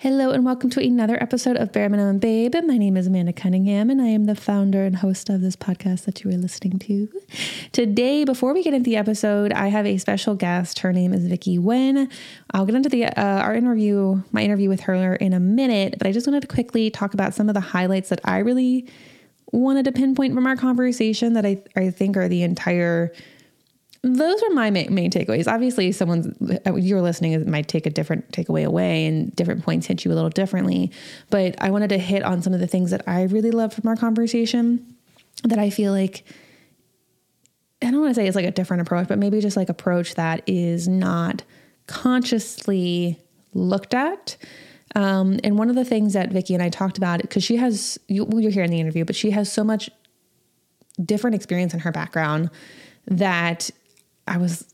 Hello and welcome to another episode of Bare Minimum Babe. My name is Amanda Cunningham and I am the founder and host of this podcast that you are listening to. Today, before we get into the episode, I have a special guest. Her name is Vicky Nguyen. I'll get into the uh, our interview, my interview with her in a minute, but I just wanted to quickly talk about some of the highlights that I really wanted to pinpoint from our conversation that I, I think are the entire those are my main, takeaways. Obviously, someone's you're listening might take a different takeaway away, and different points hit you a little differently. But I wanted to hit on some of the things that I really love from our conversation that I feel like I don't want to say it's like a different approach, but maybe just like approach that is not consciously looked at. Um, and one of the things that Vicky and I talked about, because she has, you, you're here in the interview, but she has so much different experience in her background that I was,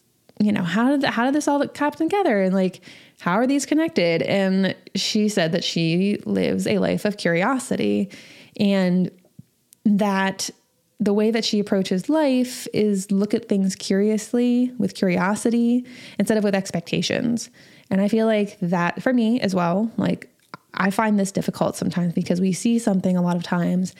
you know, how did how did this all come together? And like, how are these connected? And she said that she lives a life of curiosity and that the way that she approaches life is look at things curiously with curiosity instead of with expectations. And I feel like that for me as well, like I find this difficult sometimes because we see something a lot of times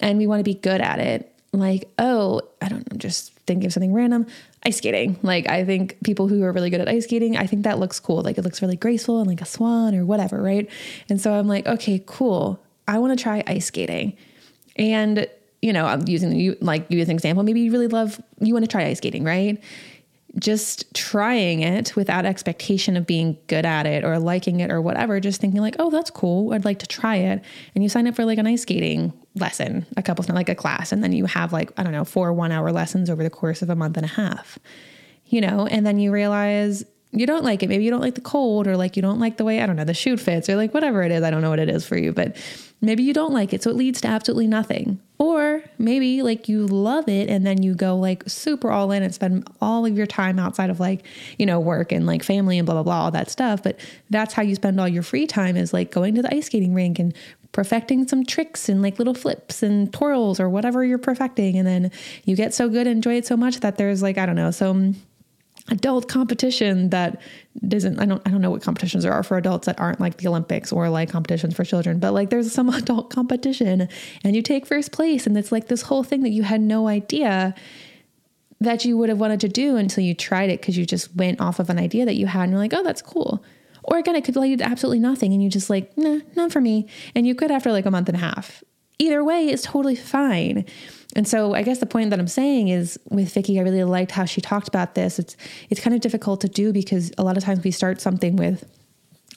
and we want to be good at it. Like, oh, I don't know, just thinking of something random ice skating. Like I think people who are really good at ice skating, I think that looks cool. Like it looks really graceful and like a swan or whatever, right? And so I'm like, okay, cool. I want to try ice skating. And you know, I'm using you like you as an example. Maybe you really love you want to try ice skating, right? Just trying it without expectation of being good at it or liking it or whatever, just thinking like, oh, that's cool. I'd like to try it. And you sign up for like an ice skating lesson, a couple, like a class, and then you have like, I don't know, four one hour lessons over the course of a month and a half, you know, and then you realize you don't like it. Maybe you don't like the cold or like you don't like the way, I don't know, the shoe fits or like whatever it is. I don't know what it is for you, but maybe you don't like it. So it leads to absolutely nothing. Or maybe like you love it and then you go like super all in and spend all of your time outside of like, you know, work and like family and blah, blah, blah, all that stuff. But that's how you spend all your free time is like going to the ice skating rink and perfecting some tricks and like little flips and twirls or whatever you're perfecting. And then you get so good, and enjoy it so much that there's like, I don't know, some adult competition that doesn't I don't I don't know what competitions there are for adults that aren't like the Olympics or like competitions for children, but like there's some adult competition and you take first place and it's like this whole thing that you had no idea that you would have wanted to do until you tried it because you just went off of an idea that you had and you're like, oh, that's cool. Or again, it could lead to absolutely nothing and you just like, nah, not for me. And you could after like a month and a half. Either way, it's totally fine. And so I guess the point that I'm saying is with Vicky, I really liked how she talked about this. It's it's kind of difficult to do because a lot of times we start something with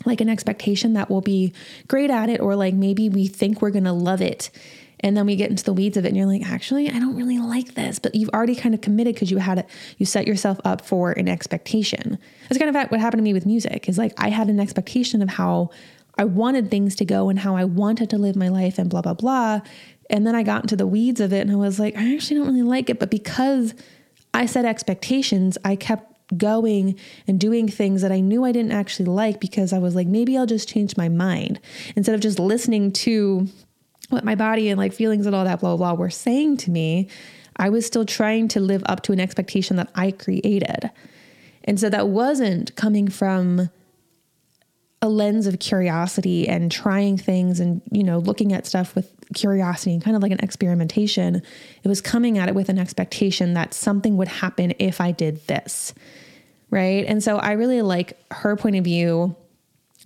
like an expectation that we'll be great at it or like maybe we think we're going to love it. And then we get into the weeds of it and you're like actually i don't really like this. But you've already kind of committed because you had it you set yourself up for an expectation. That's kind of what happened to me with music is like i had an expectation of how i wanted things to go and how i wanted to live my life and blah blah blah and then I got into the weeds of it and I was like, I actually don't really like it. But because I set expectations, I kept going and doing things that I knew I didn't actually like because I was like, maybe I'll just change my mind instead of just listening to what my body and like feelings and all that blah, blah, blah were saying to me. I was still trying to live up to an expectation that I created. And so that wasn't coming from a lens of curiosity and trying things and you know looking at stuff with curiosity and kind of like an experimentation. It was coming at it with an expectation that something would happen if i did this right? And so i really like her point of view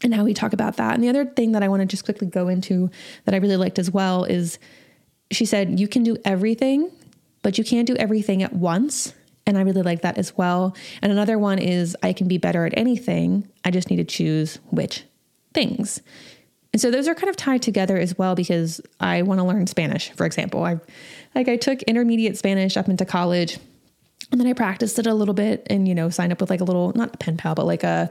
and how we talk about that. And the other thing that i want to just quickly go into that i really liked as well is she said you can do everything but you can't do everything at once and I really like that as well. And another one is I can be better at anything. I just need to choose which things. And so those are kind of tied together as well because I want to learn Spanish, for example. I like I took intermediate Spanish up into college and then I practiced it a little bit and you know signed up with like a little not a pen pal but like a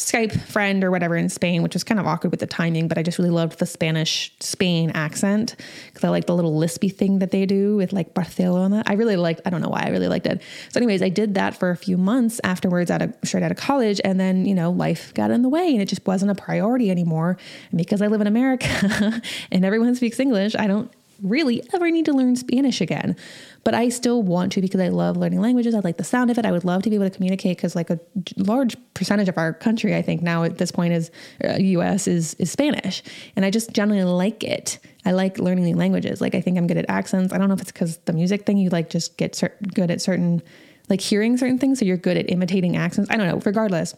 Skype friend or whatever in Spain, which was kind of awkward with the timing, but I just really loved the Spanish Spain accent because I like the little lispy thing that they do with like Barcelona. I really liked, I don't know why I really liked it. So, anyways, I did that for a few months afterwards out of straight out of college. And then, you know, life got in the way and it just wasn't a priority anymore. And because I live in America and everyone speaks English, I don't really ever need to learn Spanish again. But I still want to because I love learning languages. I like the sound of it. I would love to be able to communicate because like a large percentage of our country, I think now at this point is uh, US is is Spanish. And I just generally like it. I like learning languages. Like I think I'm good at accents. I don't know if it's because the music thing you like just get cer- good at certain like hearing certain things so you're good at imitating accents. I don't know, regardless.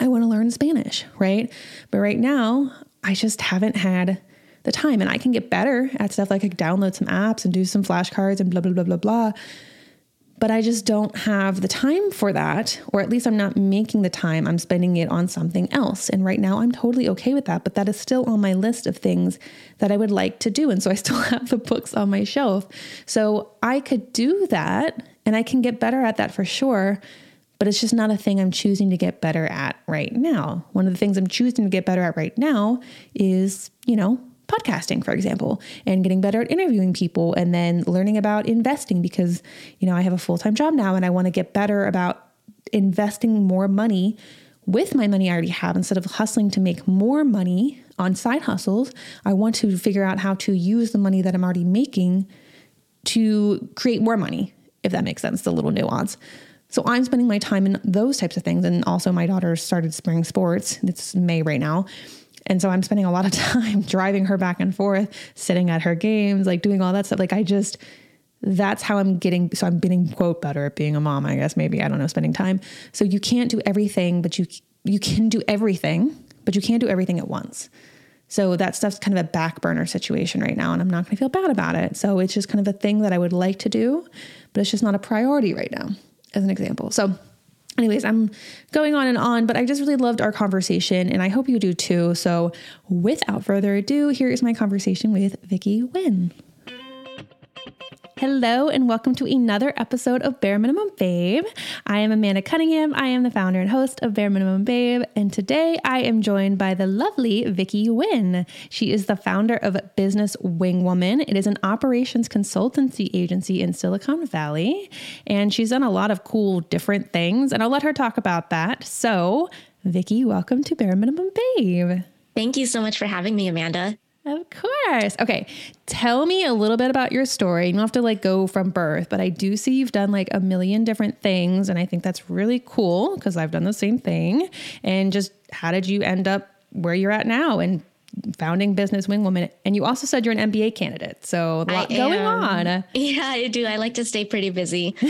I want to learn Spanish, right? But right now, I just haven't had the time and I can get better at stuff like I download some apps and do some flashcards and blah, blah, blah, blah, blah. But I just don't have the time for that, or at least I'm not making the time. I'm spending it on something else. And right now I'm totally okay with that, but that is still on my list of things that I would like to do. And so I still have the books on my shelf. So I could do that and I can get better at that for sure but it's just not a thing I'm choosing to get better at right now. One of the things I'm choosing to get better at right now is, you know, podcasting, for example, and getting better at interviewing people and then learning about investing because, you know, I have a full time job now and I want to get better about investing more money with my money I already have instead of hustling to make more money on side hustles. I want to figure out how to use the money that I'm already making to create more money, if that makes sense, the little nuance. So I'm spending my time in those types of things. And also, my daughter started spring sports. It's May right now. And so I'm spending a lot of time driving her back and forth, sitting at her games, like doing all that stuff. Like I just, that's how I'm getting, so I'm getting quote better at being a mom, I guess, maybe, I don't know, spending time. So you can't do everything, but you, you can do everything, but you can't do everything at once. So that stuff's kind of a back burner situation right now, and I'm not going to feel bad about it. So it's just kind of a thing that I would like to do, but it's just not a priority right now, as an example. So Anyways, I'm going on and on, but I just really loved our conversation and I hope you do too. So, without further ado, here is my conversation with Vicky Nguyen. Hello, and welcome to another episode of Bare Minimum Babe. I am Amanda Cunningham. I am the founder and host of Bare Minimum Babe, and today I am joined by the lovely Vicky Nguyen. She is the founder of Business Wing Woman. It is an operations consultancy agency in Silicon Valley, and she's done a lot of cool different things, and I'll let her talk about that. So, Vicky, welcome to Bare Minimum Babe. Thank you so much for having me, Amanda. Of course. Okay. Tell me a little bit about your story. You don't have to like go from birth, but I do see you've done like a million different things. And I think that's really cool because I've done the same thing. And just how did you end up where you're at now and founding business wing woman and you also said you're an mba candidate. So a lot going on. Yeah i do. I like to stay pretty busy.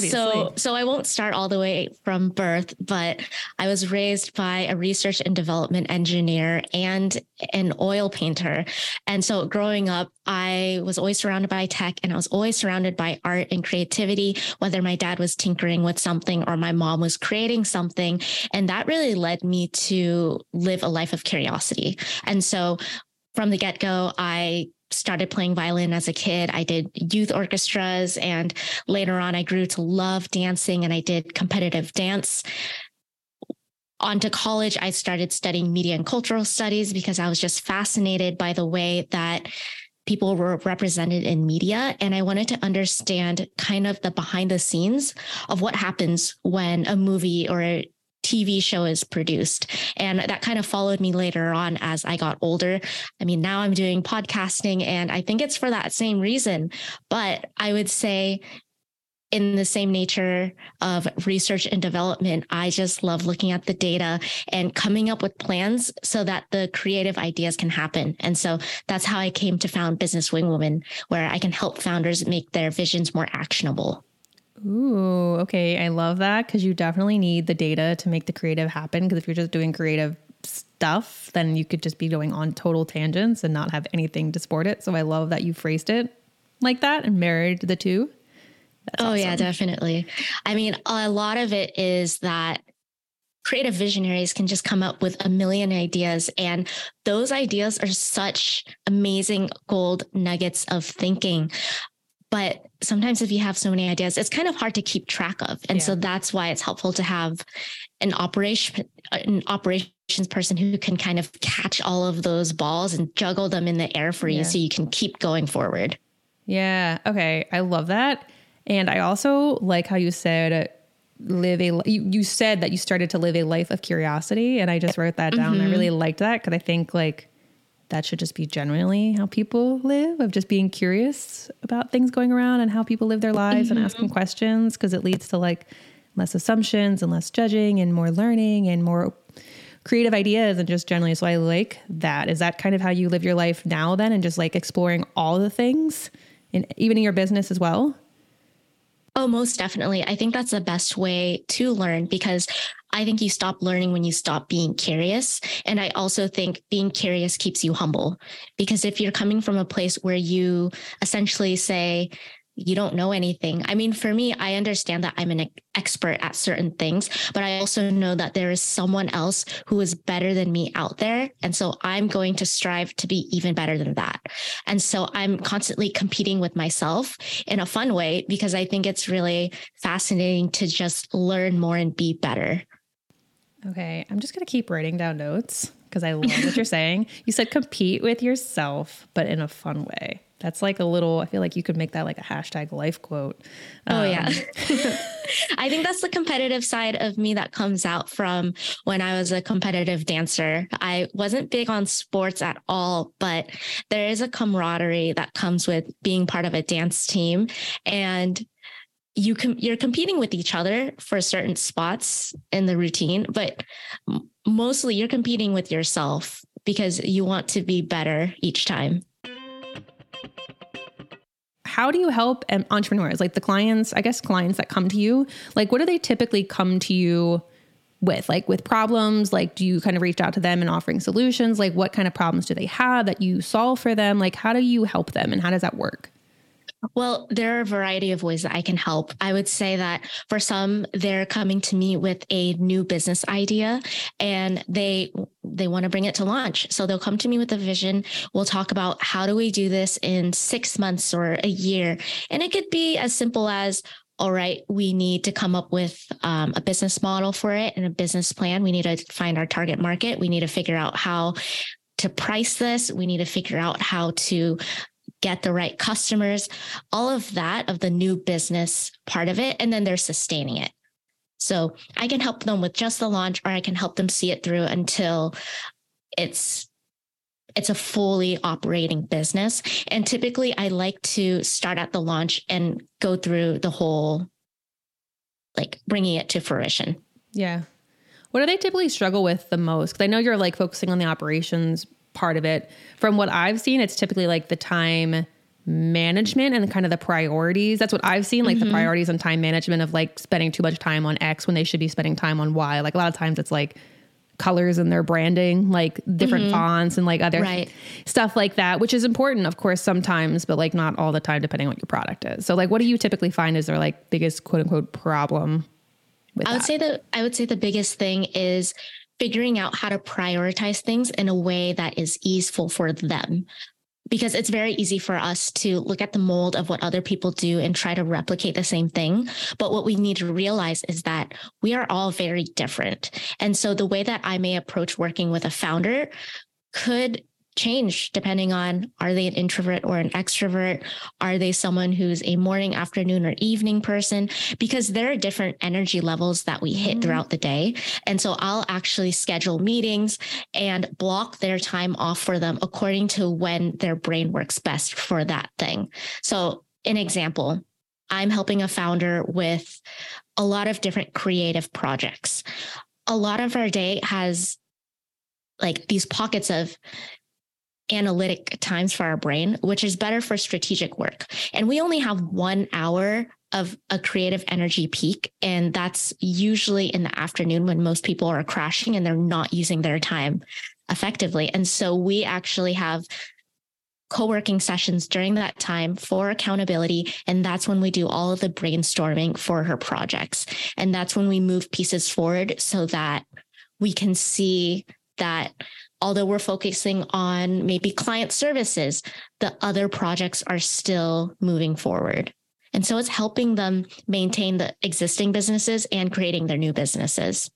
So so i won't start all the way from birth but i was raised by a research and development engineer and an oil painter. And so growing up i was always surrounded by tech and i was always surrounded by art and creativity whether my dad was tinkering with something or my mom was creating something and that really led me to live a life of curiosity and so from the get go, I started playing violin as a kid. I did youth orchestras and later on I grew to love dancing and I did competitive dance. On to college, I started studying media and cultural studies because I was just fascinated by the way that people were represented in media. And I wanted to understand kind of the behind the scenes of what happens when a movie or a TV show is produced. And that kind of followed me later on as I got older. I mean, now I'm doing podcasting and I think it's for that same reason. But I would say, in the same nature of research and development, I just love looking at the data and coming up with plans so that the creative ideas can happen. And so that's how I came to found Business Wing Woman, where I can help founders make their visions more actionable. Ooh, okay. I love that because you definitely need the data to make the creative happen. Because if you're just doing creative stuff, then you could just be going on total tangents and not have anything to support it. So I love that you phrased it like that and married the two. That's oh, awesome. yeah, definitely. I mean, a lot of it is that creative visionaries can just come up with a million ideas and those ideas are such amazing gold nuggets of thinking but sometimes if you have so many ideas it's kind of hard to keep track of and yeah. so that's why it's helpful to have an operation an operations person who can kind of catch all of those balls and juggle them in the air for you yeah. so you can keep going forward yeah okay i love that and i also like how you said live a you, you said that you started to live a life of curiosity and i just wrote that down mm-hmm. i really liked that because i think like that should just be generally how people live of just being curious about things going around and how people live their lives mm-hmm. and asking questions because it leads to like less assumptions and less judging and more learning and more creative ideas and just generally so I like that. Is that kind of how you live your life now then and just like exploring all the things and even in your business as well? Oh, most definitely. I think that's the best way to learn because I think you stop learning when you stop being curious. And I also think being curious keeps you humble because if you're coming from a place where you essentially say, you don't know anything. I mean, for me, I understand that I'm an expert at certain things, but I also know that there is someone else who is better than me out there. And so I'm going to strive to be even better than that. And so I'm constantly competing with myself in a fun way because I think it's really fascinating to just learn more and be better. Okay. I'm just going to keep writing down notes because I love what you're saying. You said compete with yourself, but in a fun way. That's like a little, I feel like you could make that like a hashtag life quote. Um, oh, yeah. Um, I think that's the competitive side of me that comes out from when I was a competitive dancer. I wasn't big on sports at all, but there is a camaraderie that comes with being part of a dance team. And you com- you're competing with each other for certain spots in the routine, but mostly you're competing with yourself because you want to be better each time how do you help um, entrepreneurs like the clients i guess clients that come to you like what do they typically come to you with? Like with problems? Like do you kind of reach out to them and offering solutions? Like what kind of problems do they have that you solve for them? Like how do you help them and how does that work well, there are a variety of ways that I can help. I would say that for some, they're coming to me with a new business idea and they they want to bring it to launch. So they'll come to me with a vision. We'll talk about how do we do this in 6 months or a year. And it could be as simple as all right, we need to come up with um, a business model for it and a business plan. We need to find our target market. We need to figure out how to price this. We need to figure out how to get the right customers, all of that of the new business part of it. And then they're sustaining it. So I can help them with just the launch or I can help them see it through until it's it's a fully operating business. And typically I like to start at the launch and go through the whole like bringing it to fruition. Yeah. What do they typically struggle with the most? Cuz I know you're like focusing on the operations part of it. From what I've seen, it's typically like the time management and kind of the priorities. That's what I've seen, like mm-hmm. the priorities and time management of like spending too much time on X when they should be spending time on Y. Like a lot of times it's like colors and their branding, like different mm-hmm. fonts and like other right. stuff like that, which is important, of course, sometimes, but like not all the time, depending on what your product is. So, like, what do you typically find is their like biggest quote unquote problem? I would that? say that I would say the biggest thing is figuring out how to prioritize things in a way that is easeful for them. Because it's very easy for us to look at the mold of what other people do and try to replicate the same thing. But what we need to realize is that we are all very different. And so the way that I may approach working with a founder could change depending on are they an introvert or an extrovert? Are they someone who's a morning afternoon or evening person? Because there are different energy levels that we hit mm-hmm. throughout the day. And so i'll actually schedule meetings and block their time off for them according to when their brain works best for that thing. So an example i'm helping a founder with a lot of different creative projects. A lot of our day has like these pockets of analytic times for our brain, which is better for strategic work. And we only have one hour of a creative energy peak. And that's usually in the afternoon when most people are crashing and they're not using their time effectively. And so we actually have co-working sessions during that time for accountability and that's when we do all of the brainstorming for her projects and that's when we move pieces forward so that we can see that although we're focusing on maybe client services, the other projects are still moving forward. And so it's helping them maintain the existing businesses and creating their new businesses.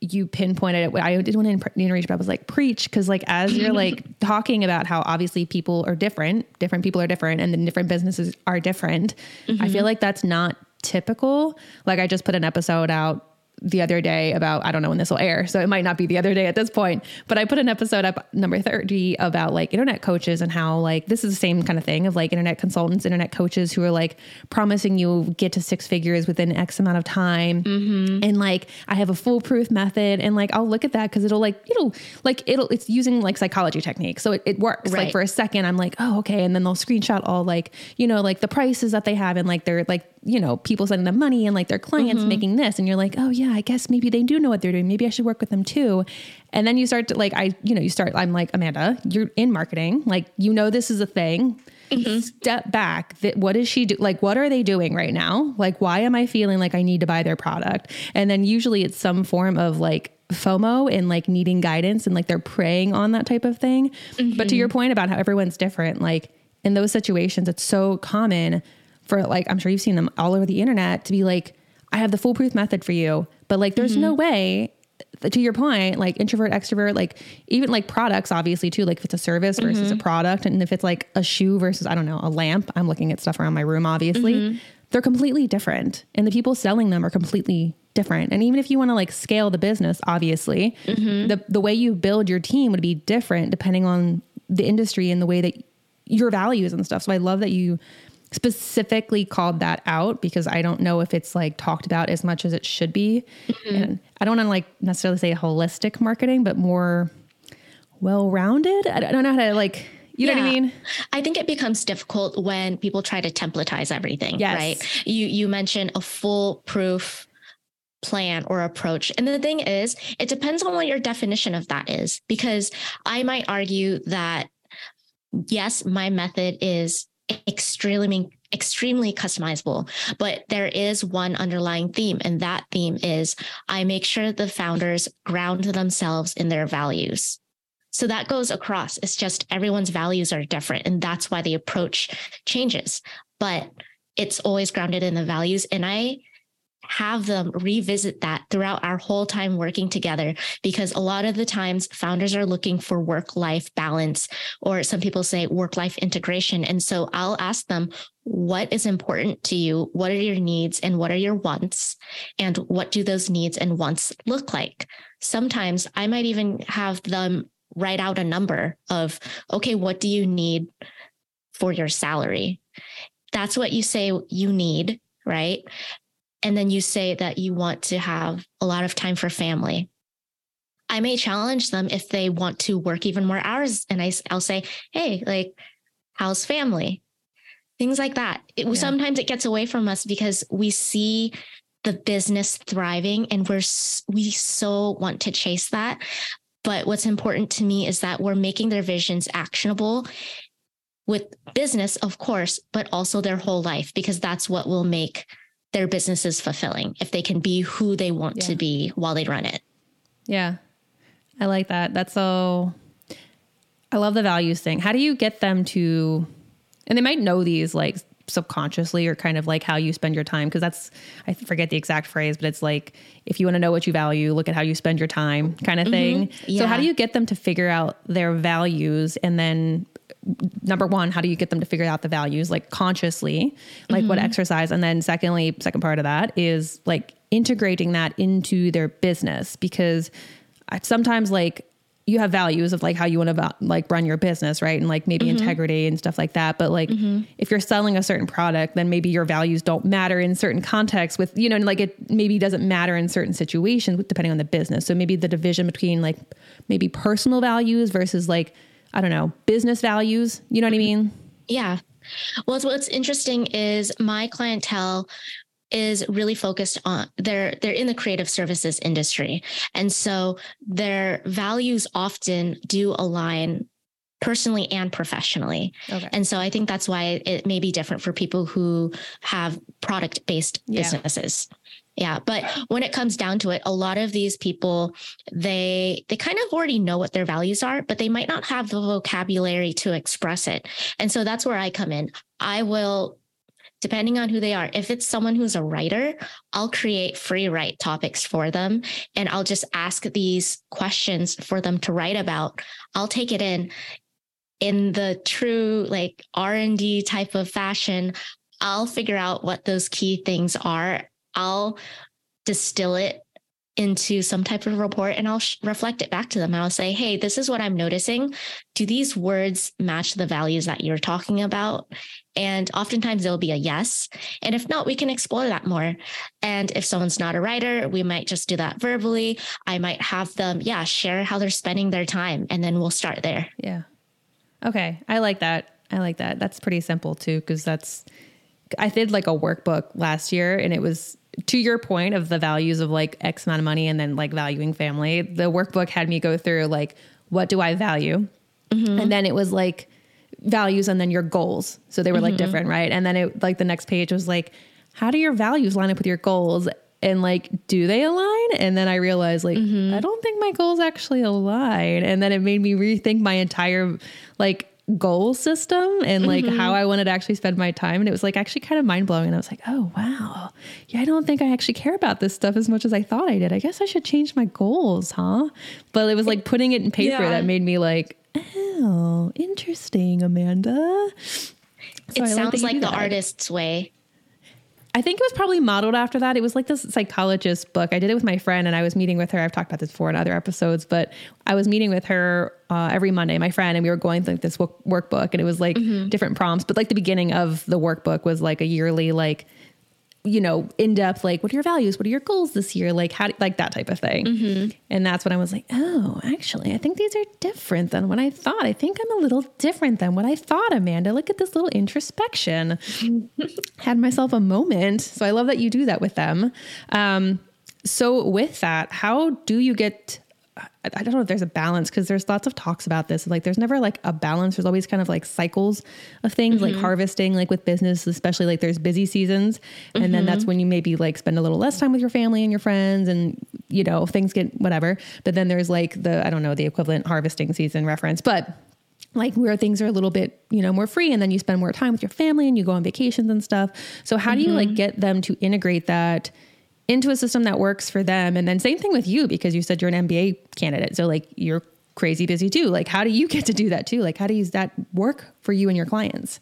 You pinpointed it. I didn't want to interrupt, but I was like, preach. Cause like, as you're like talking about how obviously people are different, different people are different and the different businesses are different. Mm-hmm. I feel like that's not typical. Like I just put an episode out the other day about I don't know when this will air, so it might not be the other day at this point. But I put an episode up number thirty about like internet coaches and how like this is the same kind of thing of like internet consultants, internet coaches who are like promising you get to six figures within X amount of time, mm-hmm. and like I have a foolproof method, and like I'll look at that because it'll like it'll like it'll it's using like psychology techniques, so it, it works. Right. Like for a second, I'm like oh okay, and then they'll screenshot all like you know like the prices that they have and like they're like you know people sending them money and like their clients mm-hmm. making this, and you're like oh yeah, I guess maybe they do know what they're doing. Maybe I should work with them too. And then you start to like, I, you know, you start, I'm like, Amanda, you're in marketing. Like, you know, this is a thing. Mm-hmm. Step back. That what is she do? Like, what are they doing right now? Like, why am I feeling like I need to buy their product? And then usually it's some form of like FOMO and like needing guidance and like they're preying on that type of thing. Mm-hmm. But to your point about how everyone's different, like in those situations, it's so common for like, I'm sure you've seen them all over the internet to be like, I have the foolproof method for you. But like, there's mm-hmm. no way to your point, like introvert, extrovert, like even like products, obviously too, like if it's a service versus mm-hmm. a product, and if it's like a shoe versus, I don't know, a lamp, I'm looking at stuff around my room, obviously, mm-hmm. they're completely different. And the people selling them are completely different. And even if you want to like scale the business, obviously, mm-hmm. the, the way you build your team would be different depending on the industry and the way that your values and stuff. So I love that you specifically called that out because I don't know if it's like talked about as much as it should be. Mm-hmm. And I don't want to like necessarily say holistic marketing, but more well rounded. I don't know how to like. You yeah. know what I mean? I think it becomes difficult when people try to templatize everything, yes. right? You you mentioned a foolproof plan or approach. And the thing is, it depends on what your definition of that is because I might argue that yes, my method is extremely extremely customizable. But there is one underlying theme and that theme is i make sure the founders ground themselves in their values. So that goes across. It's just everyone's values are different and that's why the approach changes. But it's always grounded in the values and i have them revisit that throughout our whole time working together because a lot of the times founders are looking for work life balance or some people say work life integration. And so I'll ask them what is important to you? What are your needs and what are your wants? And what do those needs and wants look like? Sometimes I might even have them write out a number of okay what do you need for your salary? That's what you say you need right and then you say that you want to have a lot of time for family. I may challenge them if they want to work even more hours. And I, I'll say, hey, like, how's family? Things like that. It, yeah. Sometimes it gets away from us because we see the business thriving and we're we so want to chase that but what's important to me is that we're making their visions actionable with business of course but also their whole life because that's what will make their business is fulfilling if they can be who they want yeah. to be while they run it. Yeah. I like that. That's so I love the values thing. How do you get them to and they might know these like subconsciously or kind of like how you spend your time because that's I forget the exact phrase but it's like if you want to know what you value look at how you spend your time kind of thing. Mm-hmm. Yeah. So how do you get them to figure out their values and then number one, how do you get them to figure out the values like consciously, like mm-hmm. what exercise? And then secondly, second part of that is like integrating that into their business because sometimes like you have values of like how you want to like run your business, right? And like maybe mm-hmm. integrity and stuff like that. But like mm-hmm. if you're selling a certain product, then maybe your values don't matter in certain contexts with, you know, and like it maybe doesn't matter in certain situations depending on the business. So maybe the division between like maybe personal values versus like I don't know, business values. You know what I mean? Yeah. Well, what's interesting is my clientele is really focused on they're they're in the creative services industry and so their values often do align personally and professionally okay. and so i think that's why it may be different for people who have product based yeah. businesses yeah, but when it comes down to it, a lot of these people they they kind of already know what their values are, but they might not have the vocabulary to express it. And so that's where I come in. I will depending on who they are. If it's someone who's a writer, I'll create free write topics for them and I'll just ask these questions for them to write about. I'll take it in in the true like R&D type of fashion. I'll figure out what those key things are I'll distill it into some type of report and I'll sh- reflect it back to them. I'll say, hey, this is what I'm noticing. Do these words match the values that you're talking about? And oftentimes it'll be a yes. And if not, we can explore that more. And if someone's not a writer, we might just do that verbally. I might have them, yeah, share how they're spending their time. And then we'll start there. Yeah. Okay. I like that. I like that. That's pretty simple too, because that's, I did like a workbook last year and it was to your point of the values of like X amount of money and then like valuing family, the workbook had me go through like, what do I value? Mm-hmm. And then it was like values and then your goals. So they were like mm-hmm. different, right? And then it like the next page was like, how do your values line up with your goals? And like, do they align? And then I realized, like, mm-hmm. I don't think my goals actually align. And then it made me rethink my entire like goal system and like mm-hmm. how I wanted to actually spend my time. And it was like actually kind of mind blowing. And I was like, oh, wow. Yeah, I don't think I actually care about this stuff as much as I thought I did. I guess I should change my goals, huh? But it was like putting it in paper yeah. that made me like, oh, interesting, Amanda. So it I sounds like the that. artist's way. I think it was probably modeled after that. It was like this psychologist book. I did it with my friend and I was meeting with her. I've talked about this before in other episodes, but I was meeting with her uh, every Monday, my friend, and we were going through like this workbook and it was like mm-hmm. different prompts. But like the beginning of the workbook was like a yearly, like, you know, in depth, like, what are your values? What are your goals this year? Like, how, like that type of thing. Mm-hmm. And that's when I was like, oh, actually, I think these are different than what I thought. I think I'm a little different than what I thought, Amanda. Look at this little introspection. Had myself a moment. So I love that you do that with them. Um, so, with that, how do you get I don't know if there's a balance because there's lots of talks about this. Like, there's never like a balance. There's always kind of like cycles of things, mm-hmm. like harvesting, like with business, especially like there's busy seasons. And mm-hmm. then that's mm-hmm. when you maybe like spend a little less time with your family and your friends and, you know, things get whatever. But then there's like the, I don't know, the equivalent harvesting season reference. But like where things are a little bit you know more free and then you spend more time with your family and you go on vacations and stuff so how do you like mm-hmm. get them to integrate that into a system that works for them. And then same thing with you because you said you're an MBA candidate. So like you're crazy busy too. Like how do you get to do that too? Like how does that work for you and your clients?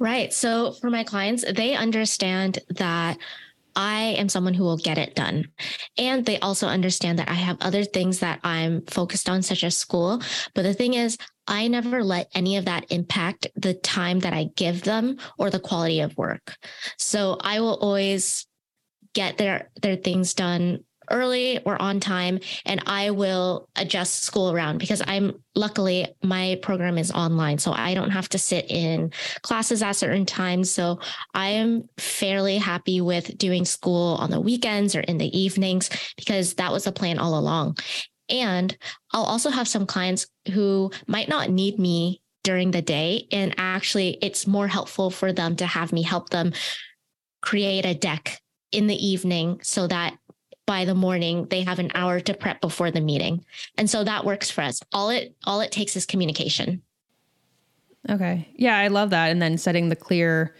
Right. So for my clients, they understand that I am someone who will get it done. And they also understand that I have other things that I'm focused on, such as school. But the thing is, I never let any of that impact the time that I give them or the quality of work. So I will always get their their things done early or on time and I will adjust school around because I'm luckily my program is online so I don't have to sit in classes at certain times. So I am fairly happy with doing school on the weekends or in the evenings because that was the plan all along. And I'll also have some clients who might not need me during the day and actually it's more helpful for them to have me help them create a deck in the evening so that by the morning they have an hour to prep before the meeting. And so that works for us. All it all it takes is communication. Okay. Yeah i love that. And then setting the clear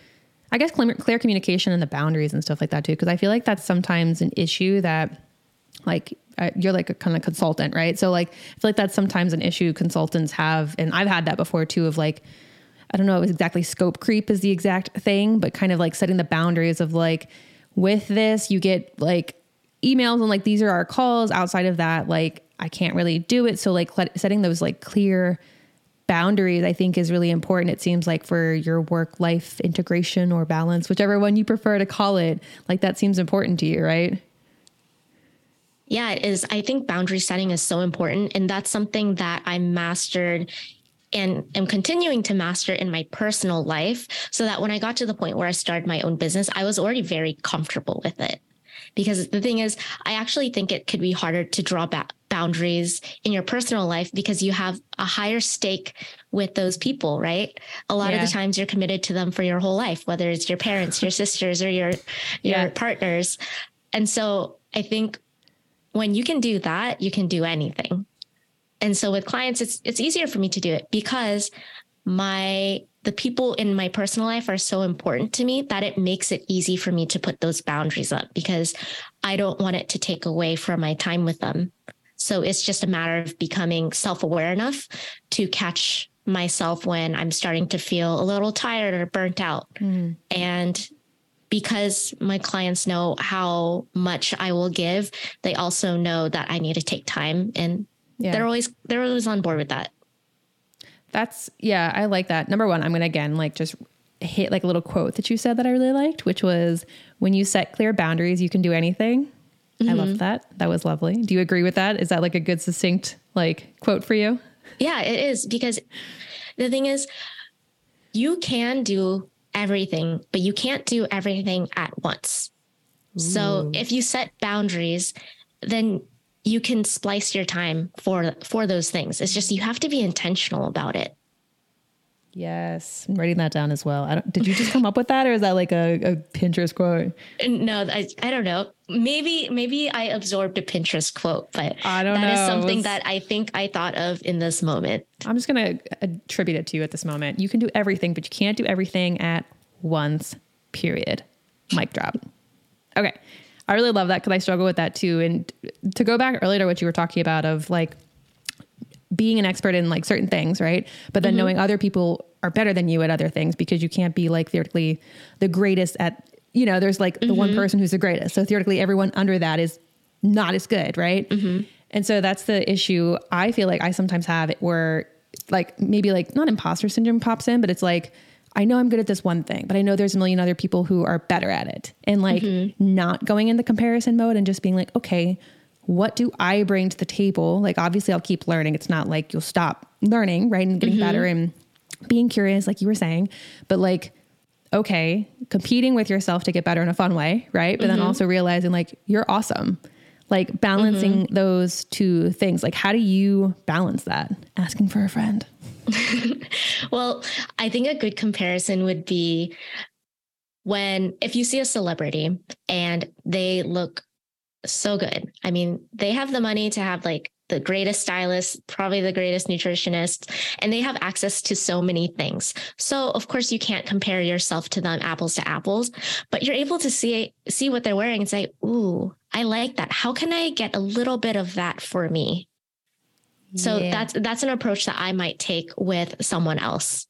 i guess clear, clear communication and the boundaries and stuff like that too because i feel like that's sometimes an issue that like uh, you're like a kind of consultant right? So like i feel like that's sometimes an issue consultants have. And i've had that before too of like i don't know exactly scope creep is the exact thing but kind of like setting the boundaries of like with this, you get like emails and like these are our calls. Outside of that, like I can't really do it. So like setting those like clear boundaries, I think is really important. It seems like for your work life integration or balance, whichever one you prefer to call it, like that seems important to you, right? Yeah, it is. I think boundary setting is so important. And that's something that I mastered and am continuing to master in my personal life so that when I got to the point where I started my own business, I was already very comfortable with it. Because the thing is, I actually think it could be harder to draw back boundaries in your personal life because you have a higher stake with those people, right? A lot yeah. of the times you're committed to them for your whole life, whether it's your parents, your sisters, or your your yeah. partners. And so I think when you can do that, you can do anything and so with clients it's it's easier for me to do it because my the people in my personal life are so important to me that it makes it easy for me to put those boundaries up because I don't want it to take away from my time with them. So it's just a matter of becoming self-aware enough to catch myself when I'm starting to feel a little tired or burnt out. Mm. And because my clients know how much I will give, they also know that I need to take time and yeah. they're always they're always on board with that. That's yeah, I like that. Number one, I'm gonna again like just hit like a little quote that you said that I really liked, which was when you set clear boundaries, you can do anything. Mm-hmm. I loved that. That was lovely. Do you agree with that? Is that like a good succinct like quote for you? Yeah, it is because the thing is you can do everything, but you can't do everything at once. Ooh. So if you set boundaries, then you can splice your time for for those things. It's just you have to be intentional about it. Yes, I'm writing that down as well. did you just come up with that, or is that like a, a Pinterest quote? Uh, no, I, I don't know. Maybe maybe I absorbed a Pinterest quote, but I don't that know. That is something that I think I thought of in this moment. I'm just gonna attribute it to you at this moment. You can do everything, but you can't do everything at once. Period. Mic drop. Okay. I really love that because I struggle with that too. And to go back earlier to what you were talking about of like being an expert in like certain things, right? But then mm-hmm. knowing other people are better than you at other things because you can't be like theoretically the greatest at, you know, there's like mm-hmm. the one mm-hmm. person who's the greatest. So theoretically, everyone under that is not as good, right? Mm-hmm. And so that's the issue I feel like I sometimes have where like maybe like not imposter syndrome pops in, but it's like, I know I'm good at this one thing, but I know there's a million other people who are better at it. And like mm-hmm. not going in the comparison mode and just being like, okay, what do I bring to the table? Like, obviously, I'll keep learning. It's not like you'll stop learning, right? And getting mm-hmm. better and being curious, like you were saying. But like, okay, competing with yourself to get better in a fun way, right? But mm-hmm. then also realizing like you're awesome. Like balancing mm-hmm. those two things. Like, how do you balance that? Asking for a friend. well, I think a good comparison would be when if you see a celebrity and they look so good. I mean, they have the money to have like the greatest stylist, probably the greatest nutritionist, and they have access to so many things. So of course you can't compare yourself to them apples to apples, but you're able to see see what they're wearing and say, "Ooh, I like that. How can I get a little bit of that for me?" So yeah. that's that's an approach that I might take with someone else.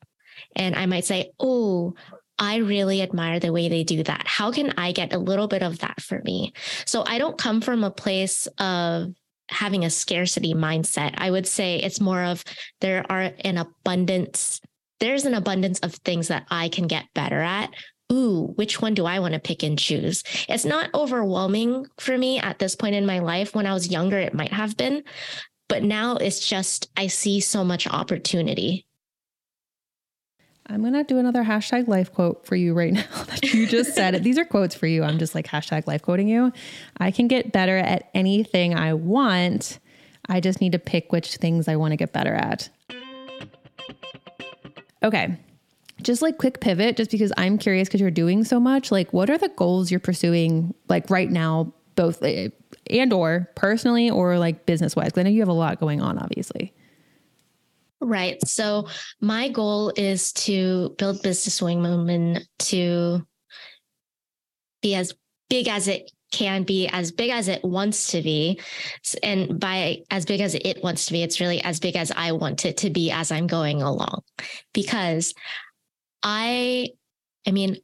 And I might say, "Oh, I really admire the way they do that. How can I get a little bit of that for me? So I don't come from a place of having a scarcity mindset. I would say it's more of there are an abundance, there's an abundance of things that I can get better at. Ooh, which one do I want to pick and choose? It's not overwhelming for me at this point in my life. When I was younger, it might have been, but now it's just, I see so much opportunity. I'm going to do another hashtag life quote for you right now that you just said it. These are quotes for you. I'm just like hashtag life quoting you. I can get better at anything I want. I just need to pick which things I want to get better at. Okay. Just like quick pivot, just because I'm curious because you're doing so much. Like, what are the goals you're pursuing, like right now, both eh, and or personally or like business wise? I know you have a lot going on, obviously. Right. So my goal is to build Business Wing Woman to be as big as it can be, as big as it wants to be. And by as big as it wants to be, it's really as big as I want it to be as I'm going along. Because I, I mean,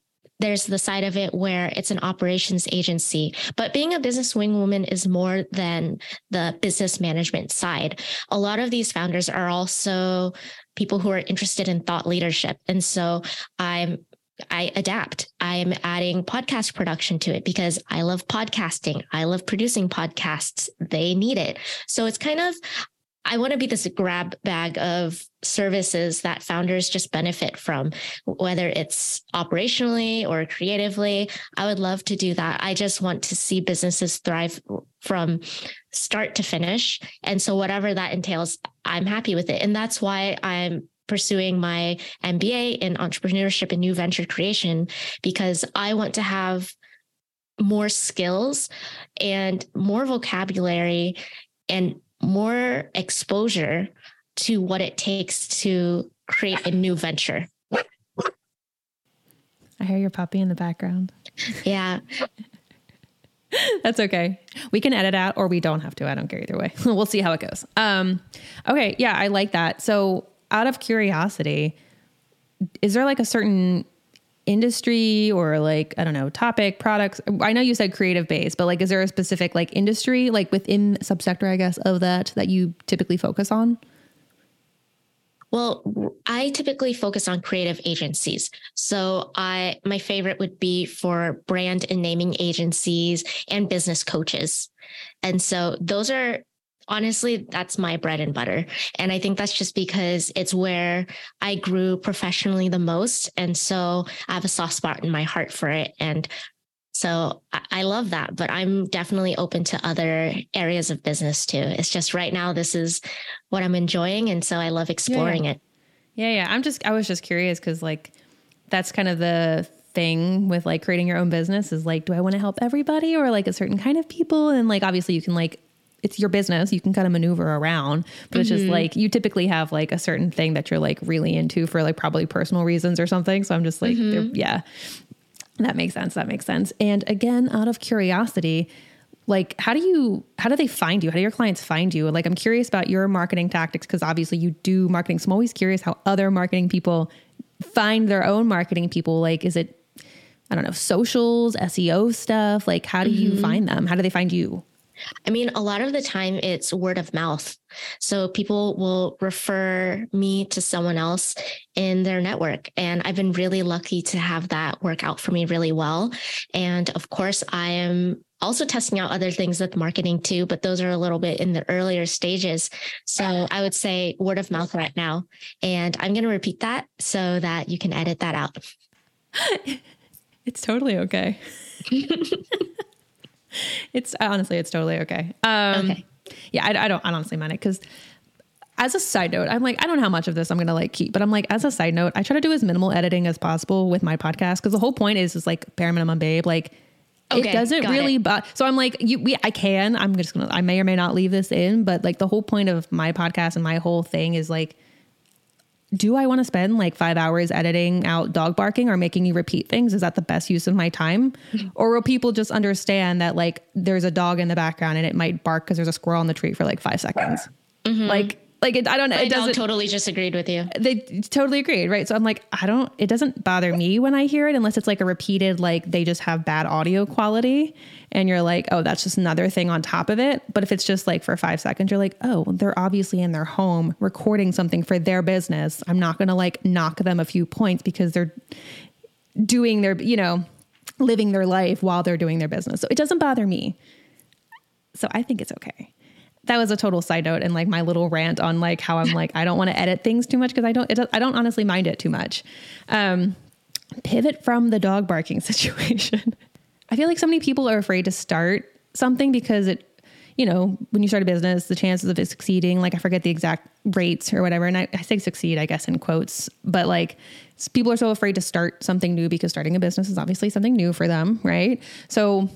there's the side of it where it's an operations agency. But being a business wing woman is more than the business management side. A lot of these founders are also people who are interested in thought leadership. And so I'm I adapt. I'm adding podcast production to it because I love podcasting. I love producing podcasts. They need it. So it's kind of, I want to be this grab bag of services that founders just benefit from, whether it's operationally or creatively. I would love to do that. I just want to see businesses thrive from start to finish. And so, whatever that entails, I'm happy with it. And that's why I'm pursuing my MBA in entrepreneurship and new venture creation, because I want to have more skills and more vocabulary and more exposure to what it takes to create a new venture. I hear your puppy in the background. Yeah. That's okay. We can edit out or we don't have to. I don't care either way. we'll see how it goes. Um, okay. Yeah, I like that. So, out of curiosity, is there like a certain industry or like I don't know topic products? I know you said creative base, but like is there a specific like industry like within subsector I guess of that that you typically focus on? Well, I typically focus on creative agencies. So I my favorite would be for brand and naming agencies and business coaches. And so those are honestly, that's my bread and butter. And I think that's just because it's where I grew professionally the most. And so I have a soft spot in my heart for it. And so I love that, but I'm definitely open to other areas of business too. It's just right now, this is what I'm enjoying. And so I love exploring yeah. it. Yeah. Yeah. I'm just, I was just curious because like that's kind of the thing with like creating your own business is like, do I want to help everybody or like a certain kind of people? And like, obviously, you can like it's your business. You can kind of maneuver around, but mm-hmm. it's just mm-hmm. like you typically have like a certain thing that you're like really into for like probably personal reasons or something. So I'm just like, mm-hmm. yeah, that makes sense. That makes sense. And again, out of curiosity, like how do you how do they find you how do your clients find you like i'm curious about your marketing tactics because obviously you do marketing so i'm always curious how other marketing people find their own marketing people like is it i don't know socials seo stuff like how do you mm-hmm. find them how do they find you I mean, a lot of the time it's word of mouth. So people will refer me to someone else in their network. And I've been really lucky to have that work out for me really well. And of course, I am also testing out other things with marketing too, but those are a little bit in the earlier stages. So I would say word of mouth right now. And I'm going to repeat that so that you can edit that out. it's totally okay. it's honestly, it's totally okay. Um, okay. Yeah, I, I don't. I honestly mind it because as a side note, I'm like, I don't know how much of this I'm gonna like keep, but I'm like, as a side note, I try to do as minimal editing as possible with my podcast because the whole point is is like bare minimum babe. Like okay, it doesn't really but so I'm like, you we I can. I'm just gonna I may or may not leave this in, but like the whole point of my podcast and my whole thing is like do I want to spend like five hours editing out dog barking or making you repeat things? Is that the best use of my time? Or will people just understand that like there's a dog in the background and it might bark because there's a squirrel on the tree for like five seconds? Mm-hmm. Like like it, I don't know. It doesn't totally just agreed with you. They totally agreed, right? So I'm like, I don't. It doesn't bother me when I hear it unless it's like a repeated, like they just have bad audio quality, and you're like, oh, that's just another thing on top of it. But if it's just like for five seconds, you're like, oh, they're obviously in their home recording something for their business. I'm not going to like knock them a few points because they're doing their, you know, living their life while they're doing their business. So it doesn't bother me. So I think it's okay that was a total side note and like my little rant on like how I'm like I don't want to edit things too much because I don't it, I don't honestly mind it too much. Um, pivot from the dog barking situation. I feel like so many people are afraid to start something because it you know, when you start a business, the chances of it succeeding, like I forget the exact rates or whatever. And I, I say succeed, I guess, in quotes, but like people are so afraid to start something new because starting a business is obviously something new for them, right? So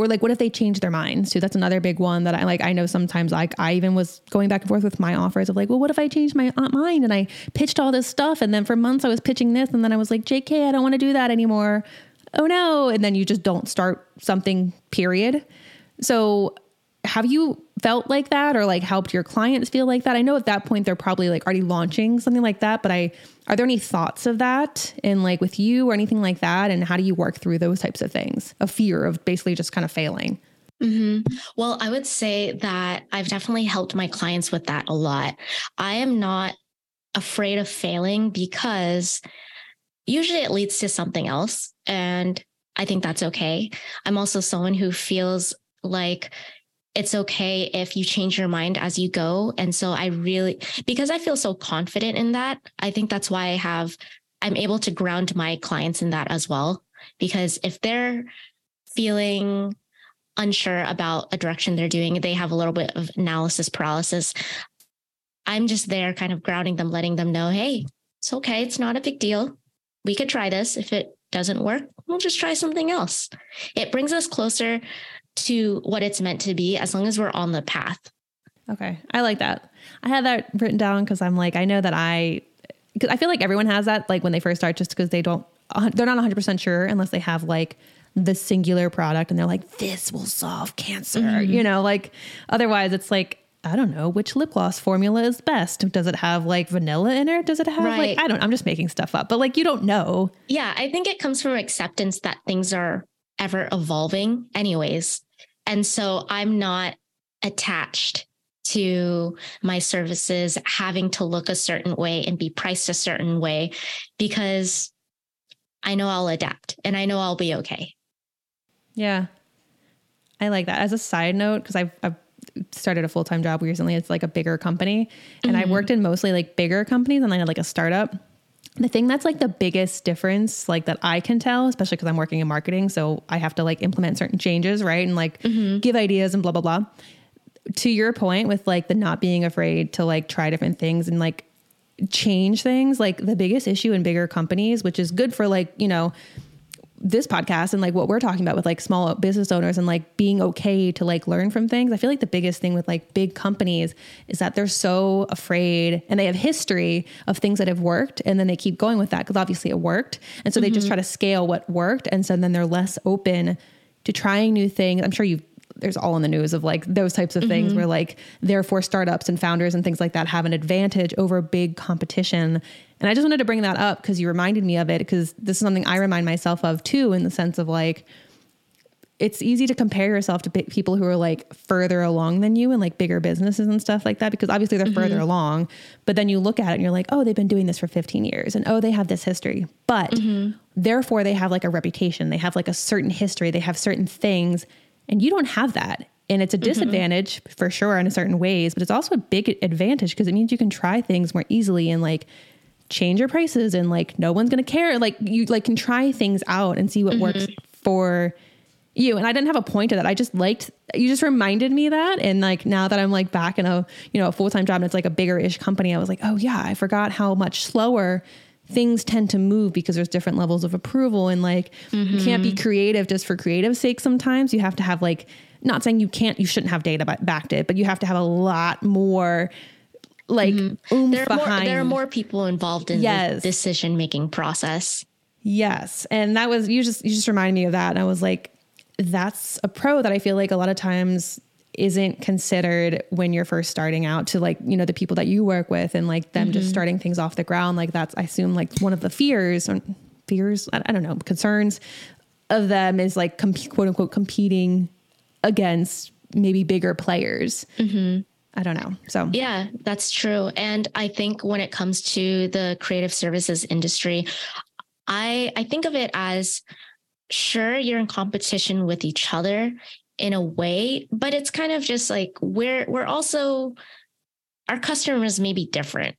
or like what if they change their minds too? That's another big one that i like i know sometimes like i even was going back and forth with my offers of like well what if i change my uh, mind and i pitched all this stuff and then for months i was pitching this and then i was like jk i don't want to do that anymore. Oh no. And then you just don't start something period. So have you felt like that or like helped your clients feel like that? I know at that point they're probably like already launching something like that, but I are there any thoughts of that in like with you or anything like that? And how do you work through those types of things? A fear of basically just kind of failing. Mm-hmm. Well, I would say that I've definitely helped my clients with that a lot. I am not afraid of failing because usually it leads to something else. And I think that's okay. I'm also someone who feels like it's okay if you change your mind as you go. And so I really, because I feel so confident in that, I think that's why I have, I'm able to ground my clients in that as well. Because if they're feeling unsure about a direction they're doing, they have a little bit of analysis paralysis. I'm just there kind of grounding them, letting them know, hey, it's okay. It's not a big deal. We could try this. If it doesn't work, we'll just try something else. It brings us closer to what it's meant to be as long as we're on the path. Okay. I like that. I had that written down because I'm like, I know that I, because I feel like everyone has that, like when they first start, just because they don't, they're not 100% sure unless they have like the singular product and they're like, this will solve cancer. Mm-hmm. You know, like otherwise it's like, I don't know which lip gloss formula is best. Does it have like vanilla in it? Does it have right. like I don't I'm just making stuff up, but like you don't know. Yeah, I think it comes from acceptance that things are ever evolving anyways. And so I'm not attached to my services having to look a certain way and be priced a certain way because I know I'll adapt and I know I'll be okay. Yeah. I like that. As a side note, because I've, I've started a full time job recently. It's like a bigger company. And mm-hmm. I worked in mostly like bigger companies and then I had like a startup. The thing that's like the biggest difference, like that I can tell, especially because I'm working in marketing, so I have to like implement certain changes, right? And like mm-hmm. give ideas and blah, blah, blah. To your point with like the not being afraid to like try different things and like change things, like the biggest issue in bigger companies, which is good for like, you know, this podcast and like what we're talking about with like small business owners and like being okay to like learn from things. I feel like the biggest thing with like big companies is that they're so afraid and they have history of things that have worked and then they keep going with that because obviously it worked. And so mm-hmm. they just mm-hmm. try to scale what worked and so then they're less open to trying new things. I'm sure you've there's all in the news of like those types of things mm-hmm. where like therefore startups and founders and things like that have an advantage over big competition and I just wanted to bring that up because you reminded me of it because this is something I remind myself of too, in the sense of like, it's easy to compare yourself to people who are like further along than you and like bigger businesses and stuff like that because obviously they're mm-hmm. further along. But then you look at it and you're like, oh, they've been doing this for 15 years and oh, they have this history. But mm-hmm. therefore, they have like a reputation, they have like a certain history, they have certain things, and you don't have that. And it's a mm-hmm. disadvantage mm-hmm. for sure in certain ways, but it's also a big advantage because it means you can try things more easily and like change your prices and like no one's to care like you like can try things out and see what mm-hmm. works for you and i didn't have a point to that i just liked you just reminded me that and like now that i'm like back in a you know a full-time job and it's like a bigger ish company i was like oh yeah i forgot how much slower things tend to move because there's different levels of approval and like mm-hmm. you can't be mm-hmm. creative just for creative sake sometimes you have to have like not saying you can't you shouldn't have data backed it but you have to have a lot more like mm-hmm. there are more there are more people involved in yes. the decision making process. Yes. And that was you just you just reminded me of that. And I was like, that's a pro that I feel like a lot of times isn't considered when you're first starting out to like, you know, the people that you work with and like them mm-hmm. just starting things off the ground. Like that's I assume like one of the fears or fears, I, I don't know, concerns of them is like comp- quote unquote competing against maybe bigger players. Mm-hmm. I don't know. So, yeah, that's true. And I think when it comes to the creative services industry, I I think of it as sure you're in competition with each other in a way, but it's kind of just like we're we're also our customers may be different,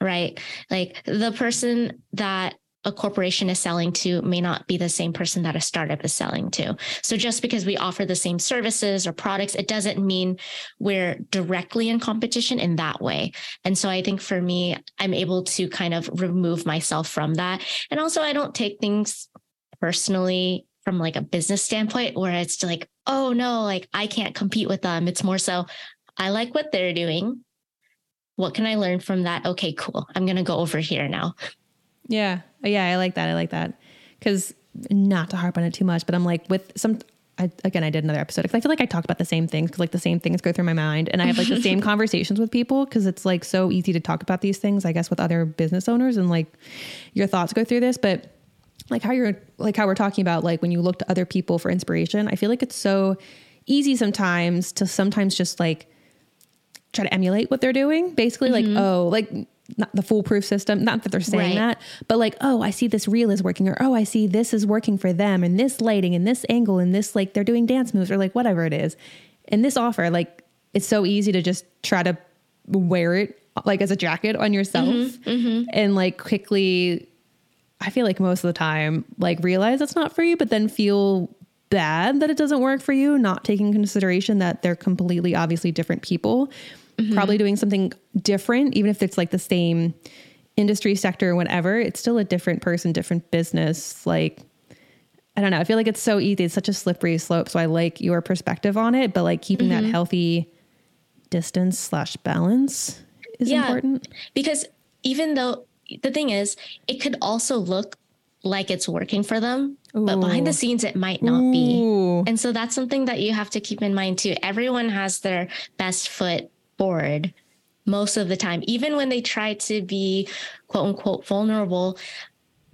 right? Like the person that a corporation is selling to may not be the same person that a startup is selling to. So just because we offer the same services or products, it doesn't mean we're directly in competition in that way. And so I think for me, I'm able to kind of remove myself from that. And also, I don't take things personally from like a business standpoint where it's like, oh no, like I can't compete with them. It's more so, I like what they're doing. What can I learn from that? Okay, cool. I'm going to go over here now. Yeah. Yeah. I like that. I like that. Cause not to harp on it too much, but I'm like with some, I, again, I did another episode because I feel like I talk about the same things because like the same things go through my mind and I have like the same conversations with people because it's like so easy to talk about these things, I guess, with other business owners and like your thoughts go through this. But like how you're, like how we're talking about, like when you look to other people for inspiration, I feel like it's so easy sometimes to sometimes just like try to emulate what they're doing. Basically, mm-hmm. like, oh, like not the foolproof system. Not that they're saying right. that, but like, oh, I see this reel is working, or oh, I see this is working for them, and this lighting, and this angle, and this like they're doing dance moves, or like whatever it is. And this offer, like, it's so easy to just try to wear it like as a jacket on yourself, mm-hmm, mm-hmm. and like quickly. I feel like most of the time, like realize it's not for you, but then feel bad that it doesn't work for you, not taking consideration that they're completely obviously different people mm-hmm. probably doing something different, even if it's like the same industry sector or whatever, it's still a different person, different business. Like, I don't know. I feel like it's so easy. It's such a slippery slope. So I like your perspective on it, but like keeping mm-hmm. that healthy distance slash balance is yeah, important. Because even though the thing is, it could also look like it's working for them, Ooh. but behind the scenes, it might not Ooh. be. And so that's something that you have to keep in mind too. Everyone has their best foot straightforward most of the time, even when they try to be quote unquote vulnerable.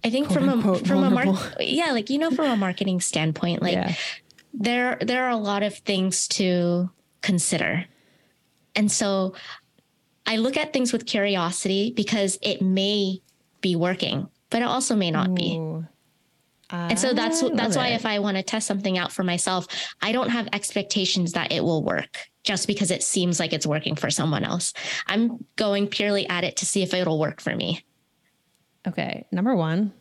I think quote from a from vulnerable. a mark yeah, like you know, from a marketing standpoint, like yeah. there there are a lot of things to consider. And so I look at things with curiosity because it may be working, but it also may not Ooh. be. And so that's that's why if I want to test something out for myself, I don't have expectations that it will work just because it seems like it's working for someone else. I'm going purely at it to see if it'll work for me. Okay, number 1,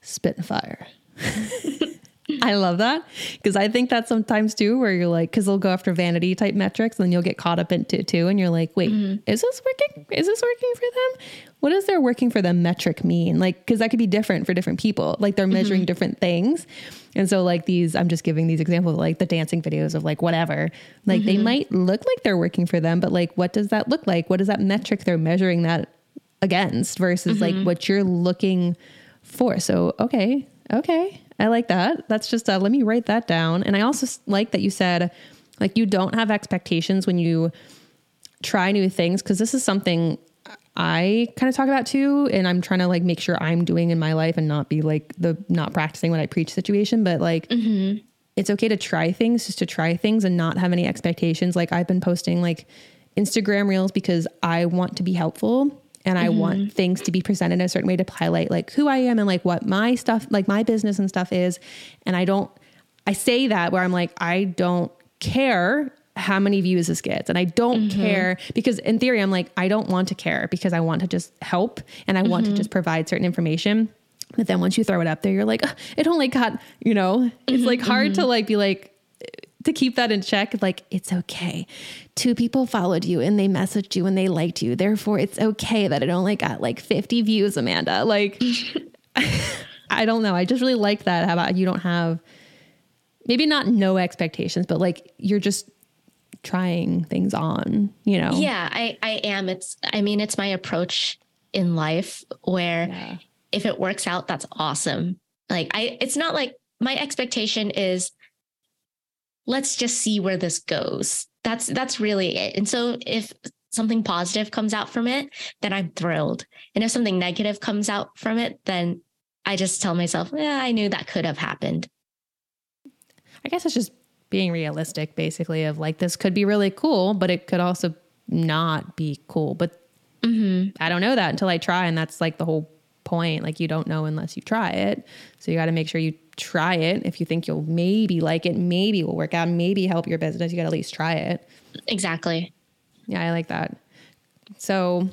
spit and fire. I love that because I think that sometimes too, where you're like, because they'll go after vanity type metrics and then you'll get caught up into it too. And you're like, wait, mm-hmm. is this working? Is this working for them? What does their working for them metric mean? Like, because that could be different for different people. Like they're measuring mm-hmm. different things. And so, like, these, I'm just giving these examples, like the dancing videos of like whatever. Like, mm-hmm. they might look like they're working for them, but like, what does that look like? What is that metric they're measuring that against versus like mm-hmm. what you're looking for? So, okay, okay I like that. That's just, uh, let me write that down. And I also like that you said, like, you don't have expectations when you try new things, because this is something I kind of talk about too. And I'm trying to like make sure I'm doing in my life and not be like the not practicing what I preach situation. But like, mm-hmm. it's okay to try things, just to try things and not have any expectations. Like, I've been posting like Instagram reels because I want to be helpful and I mm-hmm. want things to be presented in a certain way to highlight like who I am and like what my stuff, like my business and stuff is. And I don't, I say that where I'm like, I don't care how many views this gets. And I don't mm-hmm. care because in theory, I'm like, I don't want to care because I want to just help and I mm-hmm. want to mm-hmm. just provide certain information. But then once you throw it up there, you're like, it only got, you know, it's like hard to mm-hmm. like be like, to keep that in check, like it's okay. Two people followed you and they messaged you and they liked you. Therefore, it's okay that it only got like 50 views, Amanda. Like, I don't know. I just really like that. How about you don't have maybe not no expectations, but like you're just trying things on, you know? Yeah, I, I am. It's, I mean, it's my approach in life where yeah. if it works out, that's awesome. Like, I, it's not like my expectation is, let's just see where this goes. That's that's really it. And so if something positive comes out from it, then I'm thrilled. And if something negative comes out from it, then I just tell myself, yeah, I knew that could have happened. I guess it's just being realistic, basically, of like, this could be really cool, but it could also not be cool. But mm-hmm. I don't know that until I try. And that's like the whole point. Like, you don't know unless you try it. So you got to make sure you try it. If you think you'll maybe like it, maybe it will work out, maybe help your business, you got to at least try it. Exactly. Yeah, I like that. So,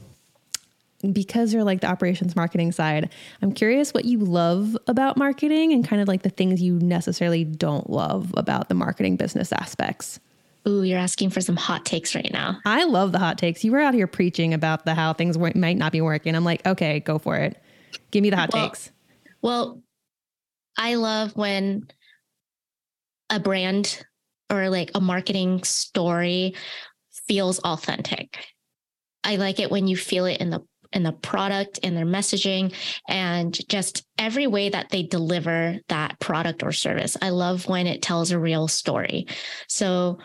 because you're like the operations marketing side, I'm curious what you love about marketing and kind of like the things you necessarily don't love about the marketing business aspects. Ooh, you're asking for some hot takes right now. I love the hot takes. You were out here preaching about the how things might not be working. I'm like, okay, go for it. Give me the hot well, takes. Well, I love when a brand or like a marketing story feels authentic. I like it when you feel it in the in the product in their messaging and just every way that they deliver that product or service. I love when it tells a real story. So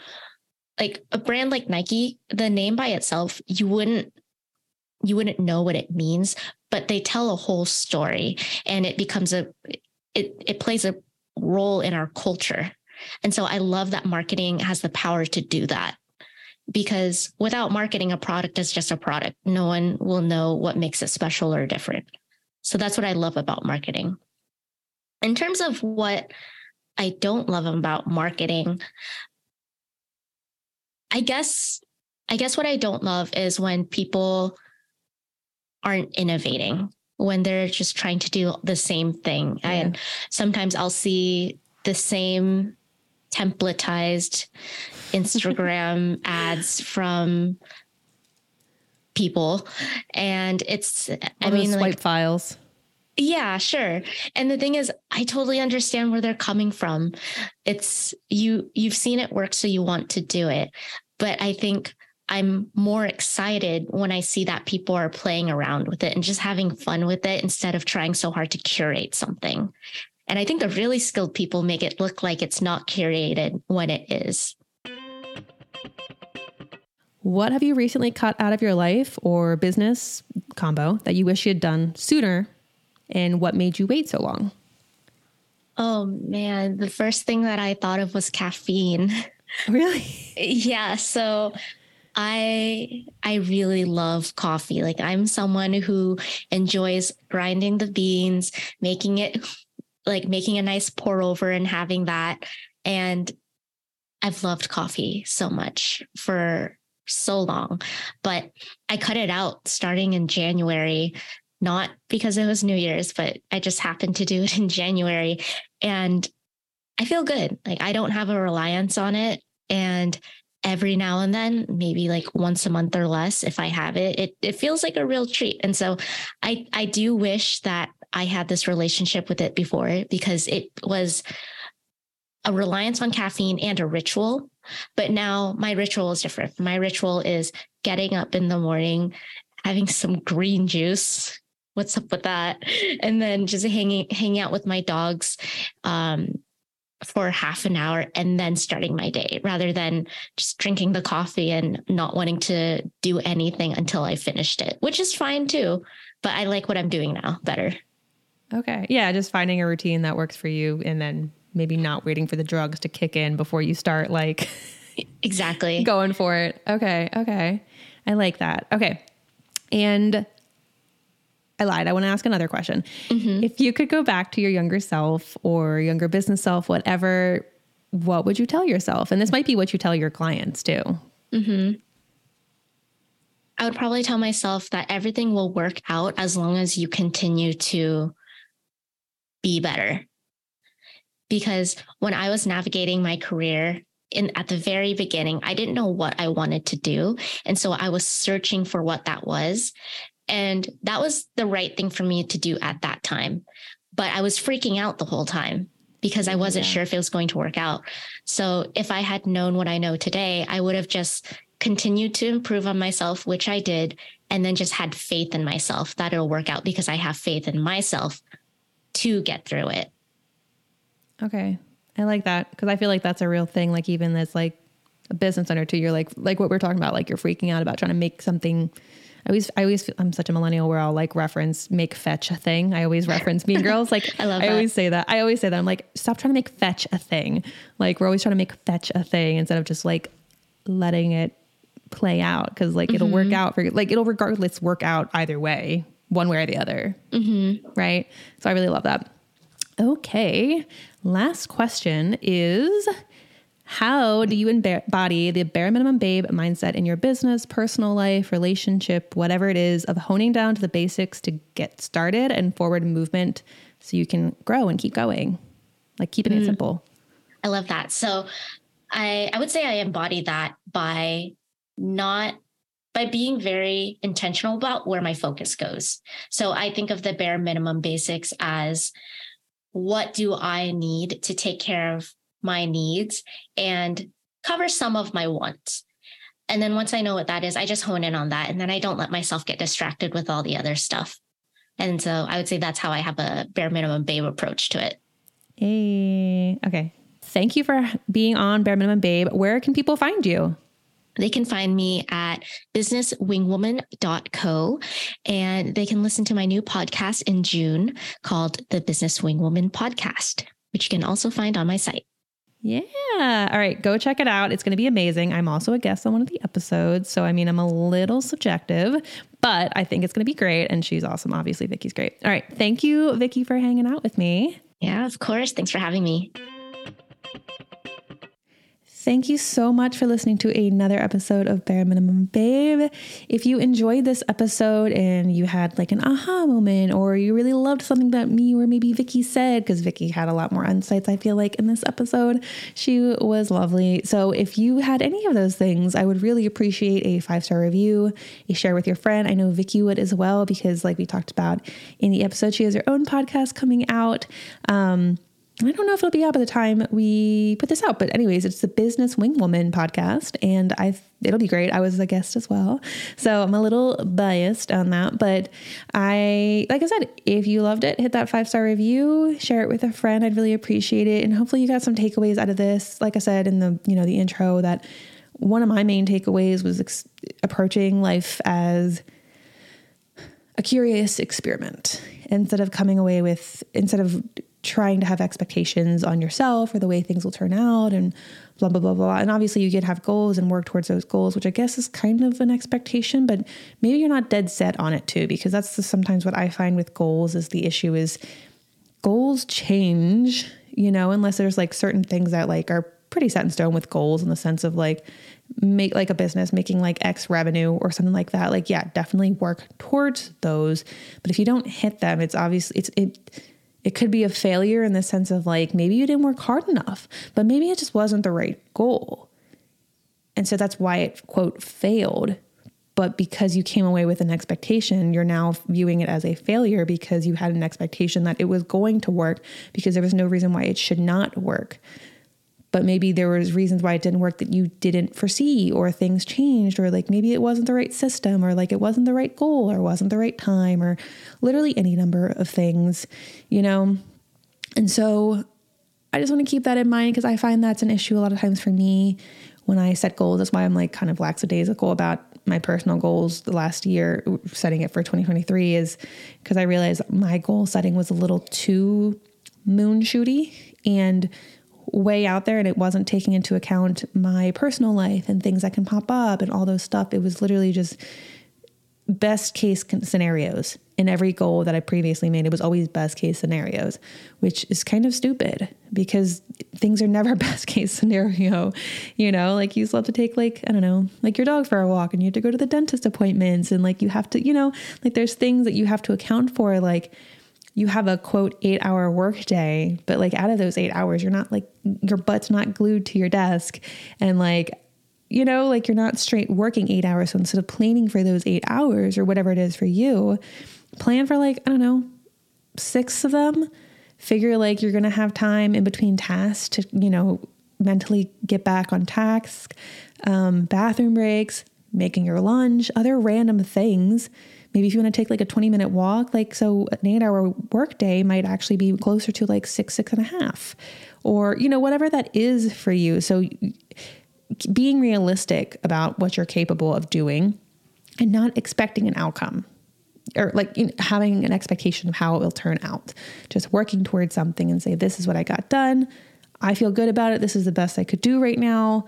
like a brand like Nike, the name by itself, you wouldn't you wouldn't know what it means, but they tell a whole story and it becomes a it it plays a role in our culture. And so I love that marketing has the power to do that. Because without marketing, a product is just a product. No one will know what makes it special or different. So that's what I love about marketing. In terms of what I don't love about marketing, I guess I guess what I don't love is when people aren't innovating when they're just trying to do the same thing. Yeah. And sometimes I'll see the same templatized Instagram ads from people. And it's, All I mean, swipe like, files. Yeah, sure. And the thing is, I totally understand where they're coming from. It's you, you've seen it work, so you want to do it. But I think I'm more excited when I see that people are playing around with it and just having fun with it instead of trying so hard to curate something. And I think the really skilled people make it look like it's not curated when it is. What have you recently cut out of your life or business combo that you wish you had done sooner? And what made you wait so long? Oh man, the first thing that I thought of was caffeine. Really? yeah. So I I really love coffee. Like I'm someone who enjoys grinding the beans, making it like making a nice pour over and having that. And I've loved coffee so much for so long, but I cut it out starting in January, not because it was New Year's, but I just happened to do it in January. And I feel good. Like I don't have a reliance on it. And every now and then, maybe like once a month or less, if I have it, it, it feels like a real treat. And so I, I do wish that I had this relationship with it before because it was a reliance on caffeine and a ritual. But now my ritual is different. My ritual is getting up in the morning, having some green juice. What's up with that? And then just hanging hanging out with my dogs um, for half an hour and then starting my day rather than just drinking the coffee and not wanting to do anything until I finished it, which is fine too. But I like what I'm doing now better. Okay. Yeah. Just finding a routine that works for you and then maybe not waiting for the drugs to kick in before you start like exactly going for it. Okay. Okay. I like that. Okay. And I lied. I want to ask another question. Mm-hmm. If you could go back to your younger self or younger business self, whatever, what would you tell yourself? And this might be what you tell your clients too. Mm-hmm. I would probably tell myself that everything will work out as long as you continue to be better because when I was navigating my career in at the very beginning, I didn't know what I wanted to do. And so I was searching for what that was. And that was the right thing for me to do at that time. But I was freaking out the whole time because I mm-hmm. wasn't yeah. sure if it was going to work out. So if I had known what I know today, I would have just continued to improve on myself, which I did, and then just had faith in myself that it'll work out because I have faith in myself to get through it. Okay. I like that because I feel like that's a real thing. Like even as like a business owner too, you're like like what we're talking about. Like you're freaking out about trying to make something. I always I always feel, I'm such a millennial where I'll like reference make fetch a thing. I always reference Mean Girls. Like I love. I that. always say that. I always say that. I'm like stop trying to make fetch a thing. Like we're always trying to make fetch a thing instead of just like letting it play out because like mm-hmm. it'll work mm-hmm. out for like it'll regardless work out either way, one way or the other. Mm-hmm. Right. So I really love that. Okay. Last question is How do you embody the bare minimum babe mindset in your business, personal life, relationship, whatever it is, of honing down to the basics to get started and forward movement so you can grow and keep going? Like keeping mm. it simple. I love that. So I, I would say I embody that by not by being very intentional about where my focus goes. So I think of the bare minimum basics as what do I need to take care of my needs and cover some of my wants. And then once I know what that is, I just hone in on that. And then I don't let myself get distracted with all the other stuff. And so I would say that's how I have a bare minimum babe approach to it. Hey, okay. Thank you for being on Bare Minimum Babe. Where can people find you? They can find me at businesswingwoman.co and they can listen to my new podcast in June called the Business Wing Woman Podcast, which you can also find on my site. Yeah. All right. Go check it out. It's going to be amazing. I'm also a guest on one of the episodes. So, I mean, I'm a little subjective, but I think it's going to be great. And she's awesome. Obviously, Vicky's great. All right. Thank you, Vicky, for hanging out with me. Yeah, of course. Thanks for having me. Thank you so much for listening to another episode of Bare Minimum Babe. If you enjoyed this episode and you had like an aha moment or you really loved something that me or maybe Vicky said, because Vicky had a lot more insights, I feel like, in this episode, she was lovely. So if you had any of those things, I would really appreciate a five star review, a share with your friend. I know Vicky would as well, because like we talked about in the episode, she has her own podcast coming out. Um, I don't know if it'll be out by the time we put this out, but anyways, it's the Business Wing Woman podcast, and I it'll be great. I was a guest as well, so I'm a little biased on that. But I, like I said, if you loved it, hit that five star review, share it with a friend. I'd really appreciate it, and hopefully you got some takeaways out of this. Like I said in the you know the intro that one of my main takeaways was ex- approaching life as a curious experiment instead of coming away with, instead of trying to have expectations on yourself or the way things will turn out and blah, blah, blah, blah. And obviously, you can have goals and work towards those goals, which I guess is kind of an expectation, but maybe you're not dead set on it too, because that's the, sometimes what I find with goals is the issue is goals change, you know, unless there's like certain things that like are pretty set in stone with goals in the sense of like make like a business making like X revenue or something like that. Like, yeah, definitely work towards those. But if you don't hit them, it's obviously it's it it could be a failure in the sense of like maybe you didn't work hard enough, but maybe it just wasn't the right goal. And so that's why it quote failed. But because you came away with an expectation, you're now viewing it as a failure because you had an expectation that it was going to work because there was no reason why it should not work but maybe there was reasons why it didn't work that you didn't foresee or things changed or like maybe it wasn't the right system or like it wasn't the right goal or wasn't the right time or literally any number of things you know? And so i just want to keep that in mind because i find that's an issue a lot of times for me when i set goals. That's why i'm like kind of lackadaisical about my personal goals the last year setting it for 2023 is because i realized my goal setting was a little too moon shooty and way out there and it wasn't taking into account my personal life and things that can pop up and all those stuff. It was literally just best case scenarios in every goal that I previously made. It was always best case scenarios, which is kind of stupid because things are never best case scenario. You know, like you still have to take like, I don't know, like your dog for a walk and you have to go to the dentist appointments and like you have to, you know, like there's things that you have to account for. Like you have a quote eight hour work day, but like out of those eight hours, you're not like your butt's not glued to your desk and like, you know, like you're not straight working eight hours. So instead of planning for those eight hours or whatever it is for you, plan for like, I don't know, six of them. Figure like you're going to have time in between tasks to, you know, mentally get back on task, um, bathroom breaks, making your lunch, other random things Maybe if you want to take like a 20 minute walk, like so an eight hour work day might actually be closer to like six, six and a half, or, you know, whatever that is for you. So being realistic about what you're capable of doing and not expecting an outcome or like you know, having an expectation of how it will turn out. Just working towards something and say, this is what I got done. I feel good about it. This is the best I could do right now.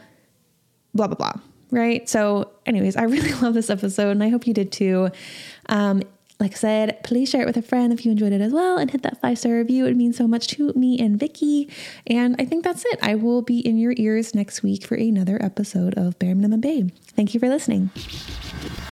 Blah, blah, blah right? So, anyways, I really love this episode and I hope you did too. Um, like I said, please share it with a friend if you enjoyed it as well and hit that five star review. It means so much to me and Vicky. And I think that's it. I will be in your ears next week for another episode of Bare Minimum Babe. Thank you for listening.